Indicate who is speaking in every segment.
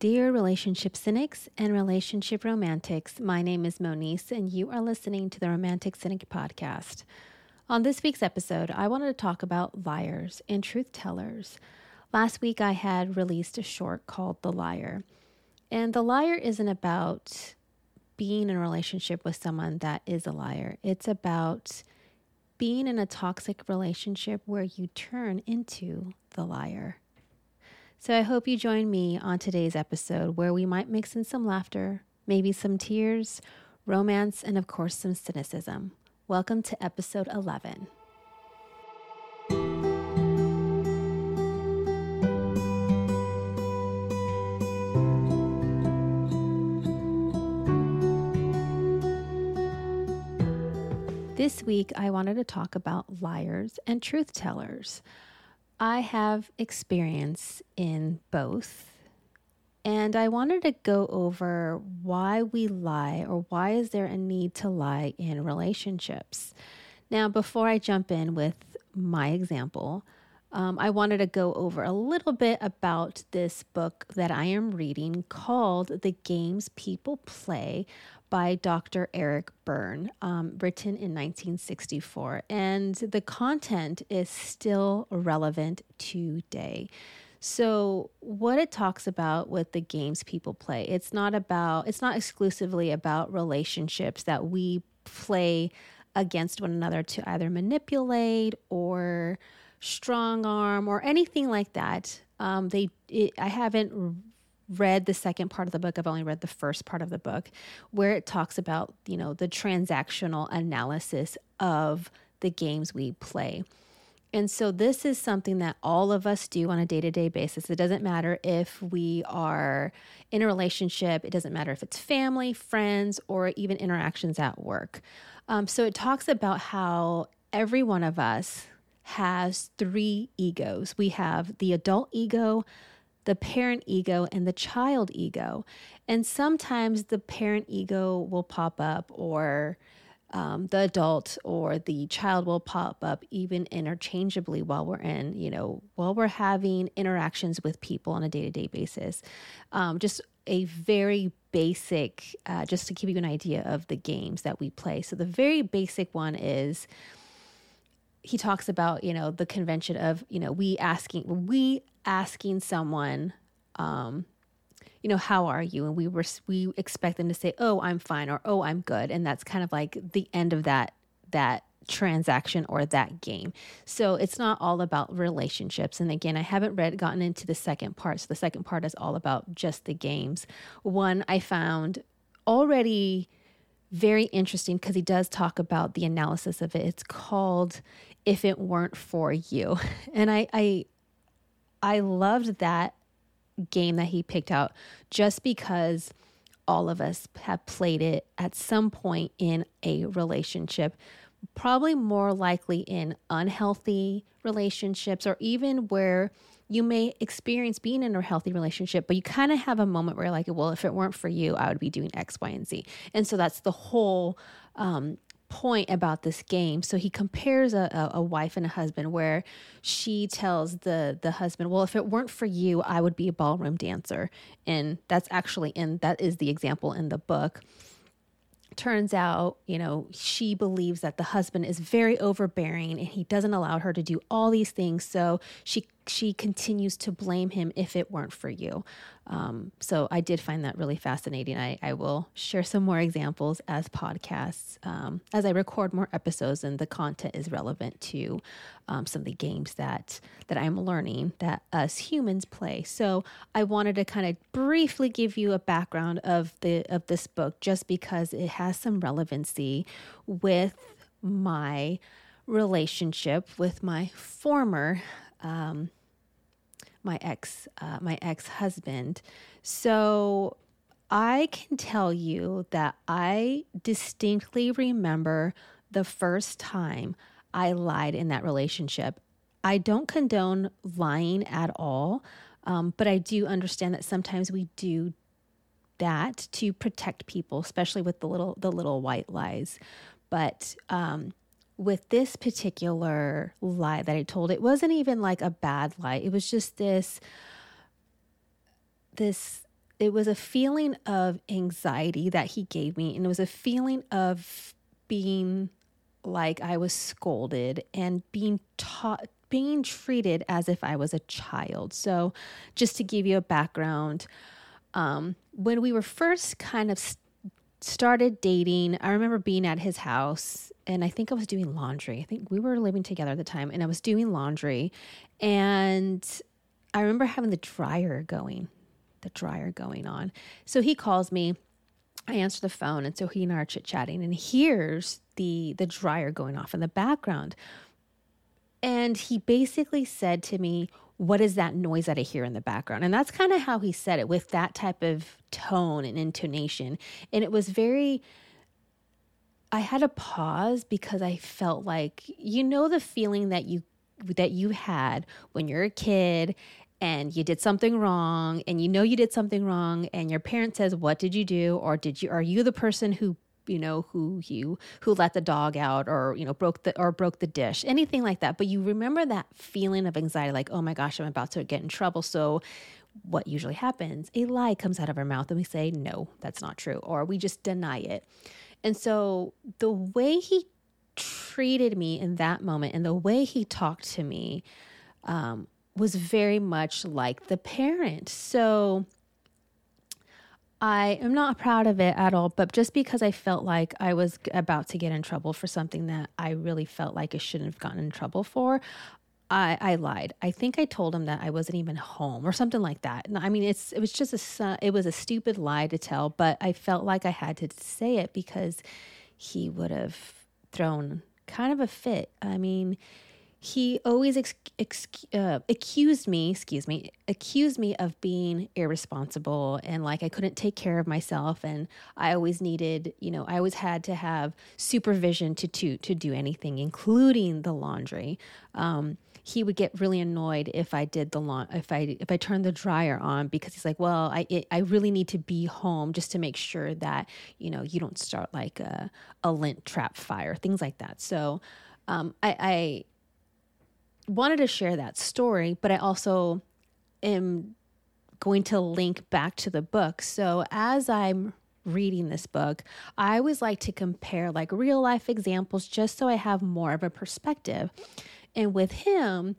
Speaker 1: Dear relationship cynics and relationship romantics, my name is Monice, and you are listening to the Romantic Cynic podcast. On this week's episode, I wanted to talk about liars and truth tellers. Last week, I had released a short called The Liar. And The Liar isn't about being in a relationship with someone that is a liar, it's about being in a toxic relationship where you turn into the liar. So I hope you join me on today's episode where we might mix in some laughter, maybe some tears, romance, and of course, some cynicism. Welcome to episode 11. This week, I wanted to talk about liars and truth tellers. I have experience in both. And I wanted to go over why we lie or why is there a need to lie in relationships. Now, before I jump in with my example, um, I wanted to go over a little bit about this book that I am reading called The Games People Play by Dr. Eric Berne, um, written in 1964. And the content is still relevant today. So, what it talks about with the games people play, it's not about, it's not exclusively about relationships that we play against one another to either manipulate or strong arm or anything like that. Um, they, it, I haven't read the second part of the book. I've only read the first part of the book where it talks about, you know, the transactional analysis of the games we play. And so this is something that all of us do on a day-to-day basis. It doesn't matter if we are in a relationship, it doesn't matter if it's family, friends, or even interactions at work. Um, so it talks about how every one of us has three egos. We have the adult ego, the parent ego and the child ego. And sometimes the parent ego will pop up, or um, the adult or the child will pop up even interchangeably while we're in, you know, while we're having interactions with people on a day to day basis. Um, just a very basic, uh, just to give you an idea of the games that we play. So the very basic one is he talks about you know the convention of you know we asking we asking someone um you know how are you? And we were we expect them to say oh i'm fine or oh i'm good. And that's kind of like the end of that that transaction or that game. So it's not all about relationships. And again i haven't read gotten into the second part. So the second part is all about just the games. One i found already very interesting because he does talk about the analysis of it. It's called if it weren't for you. And I I I loved that game that he picked out just because all of us have played it at some point in a relationship, probably more likely in unhealthy relationships or even where you may experience being in a healthy relationship, but you kind of have a moment where you're like, well, if it weren't for you, I would be doing X, Y, and Z. And so that's the whole um, point about this game. So he compares a, a, wife and a husband where she tells the the husband, "Well, if it weren't for you, I would be a ballroom dancer." And that's actually in that is the example in the book. Turns out, you know, she believes that the husband is very overbearing and he doesn't allow her to do all these things. So she she continues to blame him if it weren't for you. Um, so I did find that really fascinating. I, I will share some more examples as podcasts um, as I record more episodes and the content is relevant to um, some of the games that that I'm learning that us humans play. So I wanted to kind of briefly give you a background of the of this book just because it has some relevancy with my relationship with my former um, my ex uh, my ex husband. So I can tell you that I distinctly remember the first time I lied in that relationship. I don't condone lying at all, um, but I do understand that sometimes we do that to protect people, especially with the little the little white lies. But um, with this particular lie that I told, it wasn't even like a bad lie. It was just this, this it was a feeling of anxiety that he gave me and it was a feeling of being like I was scolded and being taught being treated as if I was a child. So, just to give you a background, um, when we were first kind of started dating, I remember being at his house and I think I was doing laundry. I think we were living together at the time and I was doing laundry and I remember having the dryer going, the dryer going on. So he calls me. I answer the phone and so he and I are chit-chatting and hears the the dryer going off in the background. And he basically said to me, What is that noise that I hear in the background? And that's kind of how he said it with that type of tone and intonation. And it was very, I had a pause because I felt like, you know, the feeling that you that you had when you're a kid and you did something wrong and you know you did something wrong and your parent says what did you do or did you are you the person who you know who you who let the dog out or you know broke the or broke the dish anything like that. But you remember that feeling of anxiety like oh my gosh i'm about to get in trouble. So what usually happens? A lie comes out of our mouth and we say no that's not true or we just deny it. And so the way he treated me in that moment and the way he talked to me um, was very much like the parent. So I am not proud of it at all, but just because I felt like I was about to get in trouble for something that I really felt like I shouldn't have gotten in trouble for, I, I lied. I think I told him that I wasn't even home or something like that. I mean, it's it was just a it was a stupid lie to tell, but I felt like I had to say it because he would have thrown kind of a fit. I mean, he always ex- ex- uh, accused me, excuse me, accused me of being irresponsible and like I couldn't take care of myself and I always needed, you know, I always had to have supervision to to to do anything, including the laundry. Um, he would get really annoyed if I did the lawn if I if I turned the dryer on because he's like, well, I it, I really need to be home just to make sure that you know you don't start like a a lint trap fire, things like that. So. Um, I, I wanted to share that story, but I also am going to link back to the book. So as I'm reading this book, I always like to compare like real life examples just so I have more of a perspective. And with him,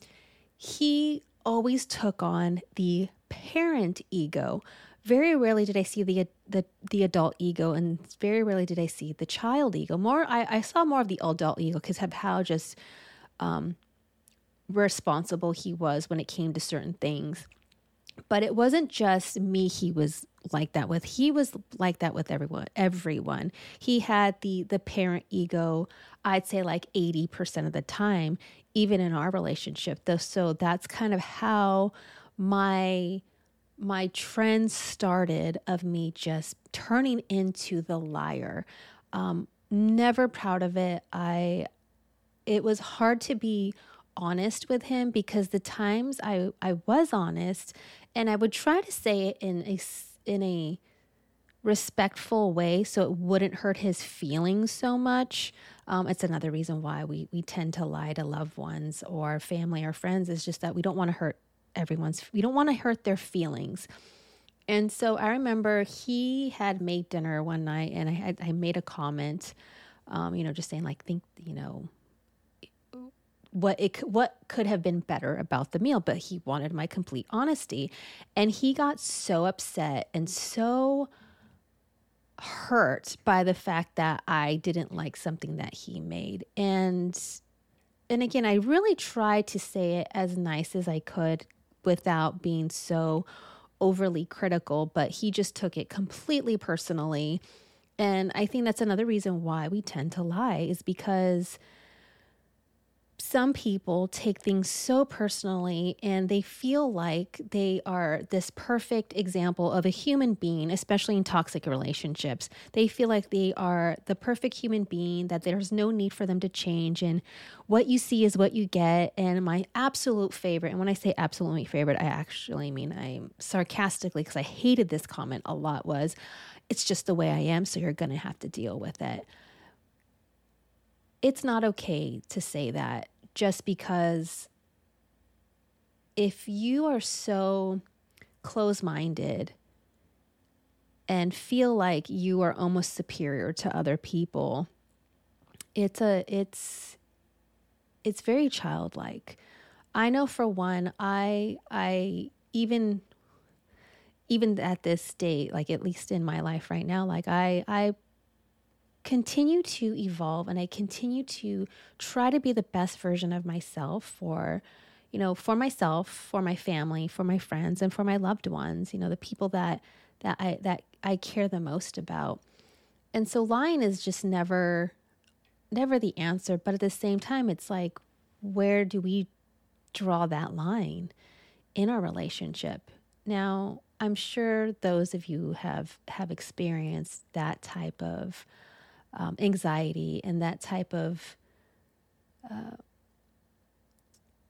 Speaker 1: he always took on the parent ego. Very rarely did I see the the the adult ego, and very rarely did I see the child ego. More, I, I saw more of the adult ego because of how just um, responsible he was when it came to certain things. But it wasn't just me he was like that with. He was like that with everyone. Everyone. He had the the parent ego, I'd say like 80% of the time, even in our relationship. Though so that's kind of how my my trend started of me just turning into the liar. Um, never proud of it. I it was hard to be honest with him because the times I, I was honest and I would try to say it in a, in a respectful way so it wouldn't hurt his feelings so much. Um, it's another reason why we, we tend to lie to loved ones or family or friends is just that we don't want to hurt everyone's, we don't want to hurt their feelings. And so I remember he had made dinner one night and I had, I made a comment, um, you know, just saying like, think, you know, what it what could have been better about the meal but he wanted my complete honesty. And he got so upset and so hurt by the fact that I didn't like something that he made. And and again I really tried to say it as nice as I could without being so overly critical but he just took it completely personally. And I think that's another reason why we tend to lie is because some people take things so personally and they feel like they are this perfect example of a human being, especially in toxic relationships. They feel like they are the perfect human being, that there's no need for them to change. And what you see is what you get. And my absolute favorite, and when I say absolutely favorite, I actually mean I'm sarcastically because I hated this comment a lot, was it's just the way I am. So you're going to have to deal with it it's not okay to say that just because if you are so close minded and feel like you are almost superior to other people it's a it's it's very childlike. I know for one i i even even at this state like at least in my life right now like i i continue to evolve and i continue to try to be the best version of myself for you know for myself for my family for my friends and for my loved ones you know the people that that i that i care the most about. And so lying is just never never the answer but at the same time it's like where do we draw that line in our relationship? Now i'm sure those of you have have experienced that type of um, anxiety and that type of uh,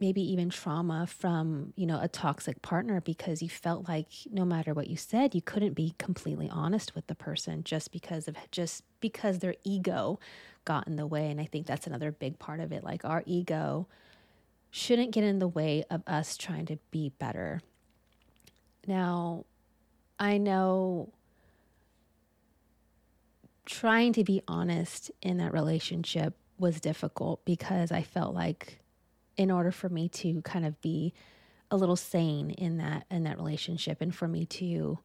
Speaker 1: maybe even trauma from you know a toxic partner because you felt like no matter what you said you couldn't be completely honest with the person just because of just because their ego got in the way. And i think that's another big part of it. Like our ego shouldn't get in the way of us trying to be better. Now i know trying to be honest in that relationship was difficult because I felt like in order for me to kind of be a little sane in that in that relationship and for me to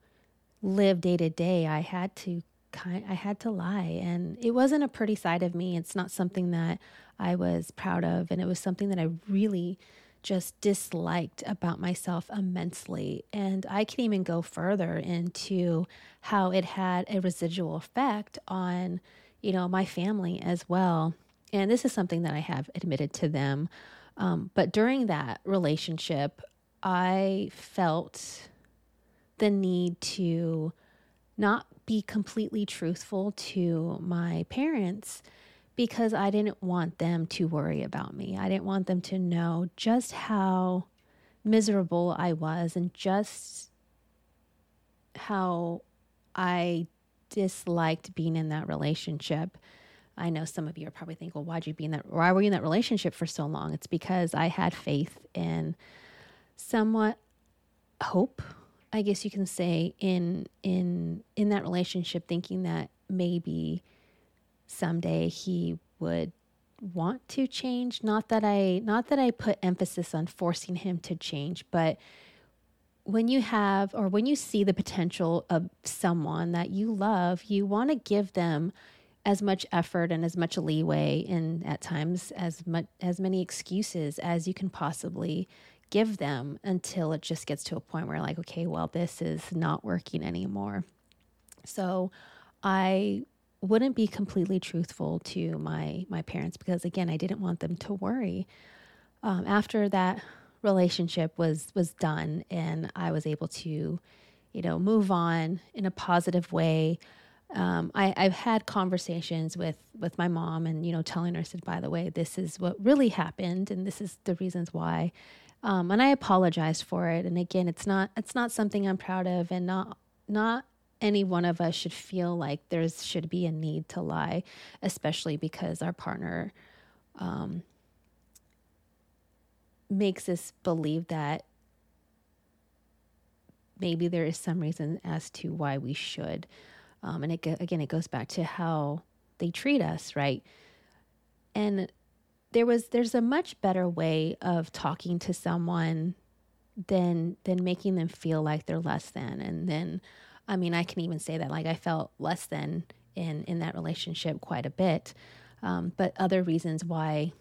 Speaker 1: live day to day, I had to kind I had to lie and it wasn't a pretty side of me. It's not something that I was proud of and it was something that I really just disliked about myself immensely. And I can even go further into how it had a residual effect on, you know, my family as well. And this is something that I have admitted to them. Um, but during that relationship, I felt the need to not be completely truthful to my parents because I didn't want them to worry about me. I didn't want them to know just how miserable I was and just how I disliked being in that relationship. I know some of you are probably thinking, well, why'd you be in that? Why were you in that relationship for so long? It's because I had faith in somewhat hope, I guess you can say, in in in that relationship, thinking that maybe someday he would want to change. Not that i not that i put emphasis on forcing him to change but when you have or when you see the potential of someone that you love you want to give them as much effort and as much leeway and at times as much as many excuses as you can possibly give them until it just gets to a point where like okay well this is not working anymore. So i wouldn't be completely truthful to my my parents because again I didn't want them to worry. Um, after that relationship was was done and I was able to, you know, move on in a positive way. Um, I, I've had conversations with with my mom and you know telling her said by the way this is what really happened and this is the reasons why um, and I apologized for it and again it's not it's not something I'm proud of and not not any one of us should feel like there should be a need to lie, especially because our partner um, makes us believe that maybe there is some reason as to why we should. Um, and it, again, it goes back to how they treat us, right? And there was there's a much better way of talking to someone than than making them feel like they're less than and then I mean, I can even say that like I felt less than in in that relationship quite a bit. Um, but other reasons why,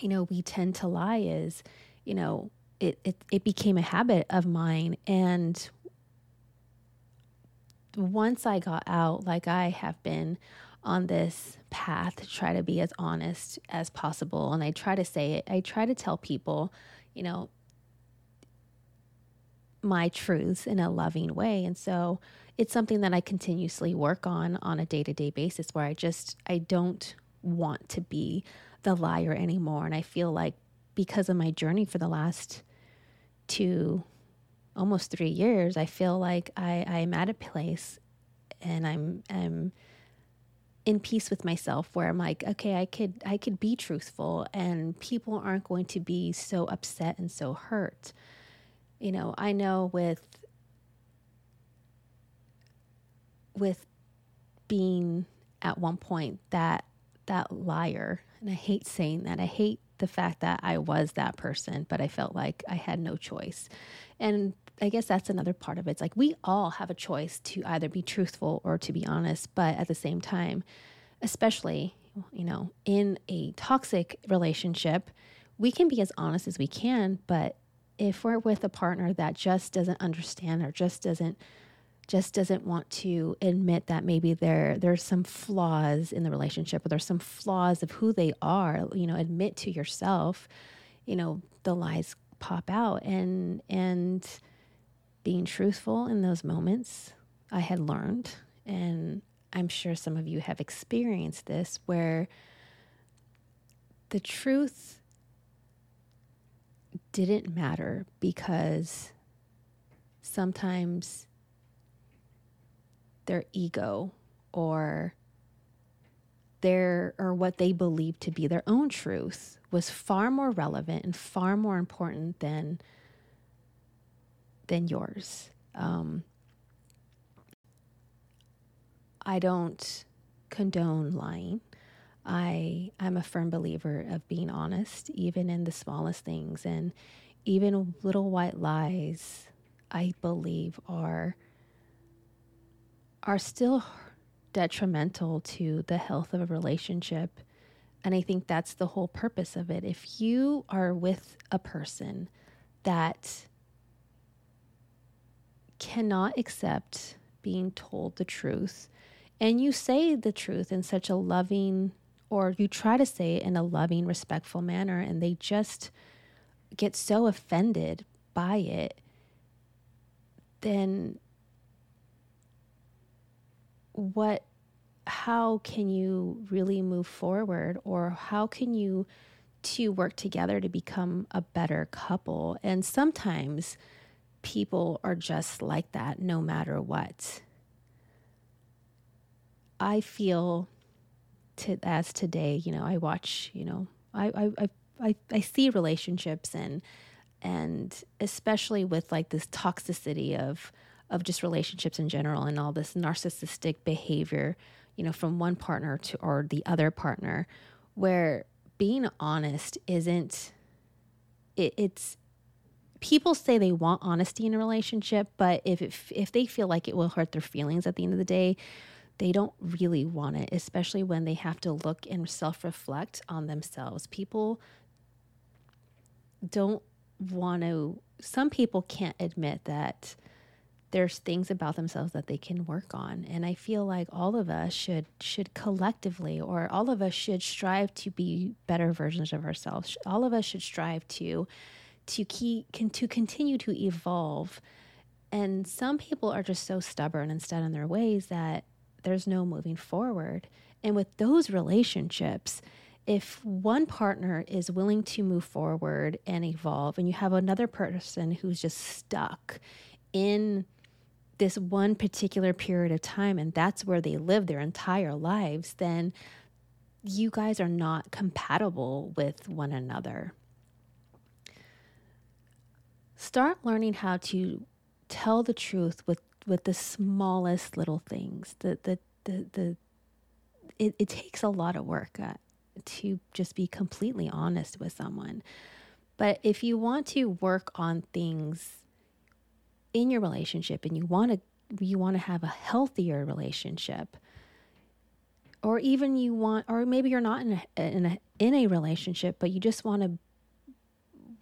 Speaker 1: you know, we tend to lie is, you know, it it it became a habit of mine, and once I got out, like I have been on this path to try to be as honest as possible, and I try to say it. I try to tell people, you know, my truths in a loving way. And so it's something that I continuously work on on a day to day basis where I just, I don't want to be the liar anymore. And I feel like because of my journey for the last two, almost three years, I feel like I, I'm at a place and I'm, I'm, in peace with myself where I'm like, okay, I could I could be truthful and people aren't going to be so upset and so hurt you know, I know with with being at one point that that liar and i hate saying that i hate the fact that i was that person but i felt like i had no choice. And i guess that's another part of it. It's like we all have a choice to either be truthful or to be honest but at the same time especially you know in a toxic relationship we can be as honest as we can but if we're with a partner that just doesn't understand or just doesn't just doesn't want to admit that maybe there there's some flaws in the relationship or there's some flaws of who they are you know admit to yourself you know the lies pop out. And and being truthful in those moments i had learned. And i'm sure some of you have experienced this where the truth didn't matter because sometimes their ego or their or what they believed to be their own truth was far more relevant and far more important than than yours. Um, I don't condone lying. I I'm a firm believer of being honest, even in the smallest things, and even little white lies. I believe are are still detrimental to the health of a relationship. And I think that's the whole purpose of it. If you are with a person that cannot accept being told the truth, and you say the truth in such a loving, or you try to say it in a loving, respectful manner, and they just get so offended by it, then what how can you really move forward or how can you two work together to become a better couple? And sometimes people are just like that no matter what. I feel to, as today you know i watch you know I, I i i see relationships and and especially with like this toxicity of of just relationships in general and all this narcissistic behavior, you know, from one partner to or the other partner, where being honest isn't it, it's people say they want honesty in a relationship, but if it, if they feel like it will hurt their feelings at the end of the day, they don't really want it, especially when they have to look and self reflect on themselves. People don't want to, some people can't admit that there's things about themselves that they can work on and i feel like all of us should should collectively or all of us should strive to be better versions of ourselves all of us should strive to to keep can, to continue to evolve and some people are just so stubborn and set in their ways that there's no moving forward and with those relationships if one partner is willing to move forward and evolve and you have another person who's just stuck in this one particular period of time and that's where they live their entire lives, then you guys are not compatible with one another. Start learning how to tell the truth with, with the smallest little things. The, the, the, the, it, it takes a lot of work uh, to just be completely honest with someone. But if you want to work on things in your relationship and you want to you want to have a healthier relationship or even you want or maybe you're not in a, in a in a relationship but you just want to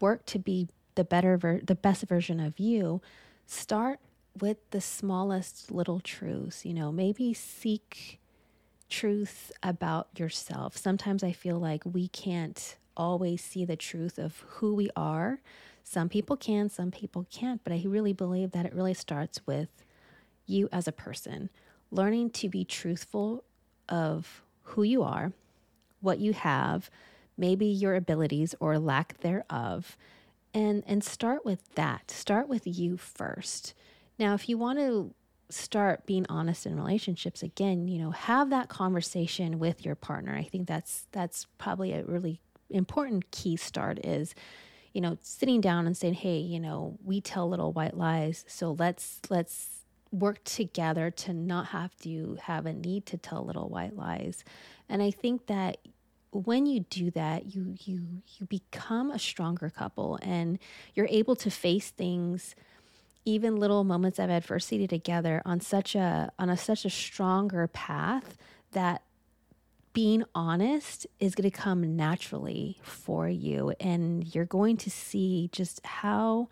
Speaker 1: work to be the better ver- the best version of you start with the smallest little truths you know maybe seek truth about yourself sometimes i feel like we can't always see the truth of who we are some people can, some people can't, but I really believe that it really starts with you as a person, learning to be truthful of who you are, what you have, maybe your abilities or lack thereof, and and start with that. Start with you first. Now, if you want to start being honest in relationships again, you know, have that conversation with your partner. I think that's that's probably a really important key start is you know, sitting down and saying, "Hey, you know, we tell little white lies, so let's let's work together to not have to have a need to tell little white lies. And I think that when you do that, you you you become a stronger couple and you're able to face things even little moments of adversity together on such a on a such a stronger path that being honest is going to come naturally for you and you're going to see just how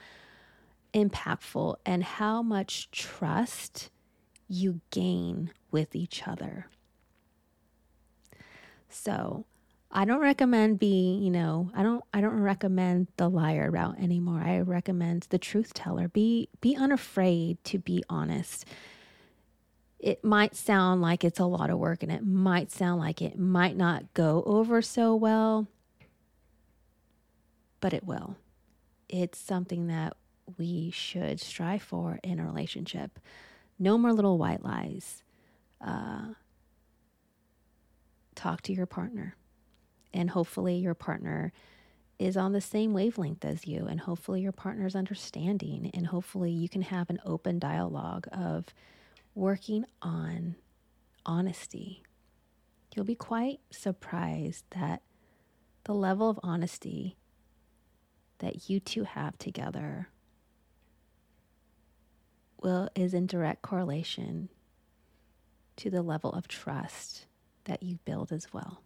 Speaker 1: impactful and how much trust you gain with each other. So, I don't recommend being, you know, I don't I don't recommend the liar route anymore. I recommend the truth teller. Be be unafraid to be honest. It might sound like it's a lot of work and it might sound like it might not go over so well, but it will. It's something that we should strive for in a relationship. No more little white lies. Uh, talk to your partner, and hopefully, your partner is on the same wavelength as you, and hopefully, your partner is understanding, and hopefully, you can have an open dialogue of working on honesty. You'll be quite surprised that the level of honesty that you two have together will is in direct correlation to the level of trust that you build as well.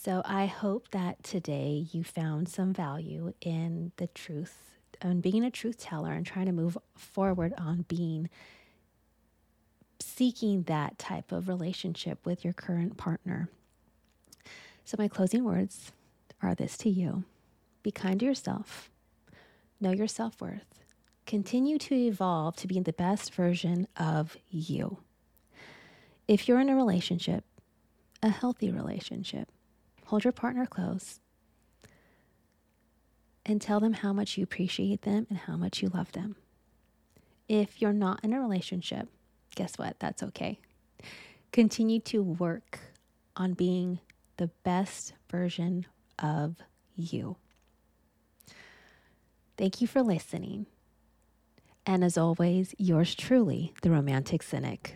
Speaker 1: So I hope that today you found some value in the truth and being a truth teller and trying to move forward on being seeking that type of relationship with your current partner. So my closing words are this to you. Be kind to yourself Know your self worth. Continue to evolve to be the best version of you. If you're in a relationship, a healthy relationship, hold your partner close and tell them how much you appreciate them and how much you love them. If you're not in a relationship, guess what? That's okay. Continue to work on being the best version of you. Thank you for listening. And as always, yours truly, the Romantic Cynic.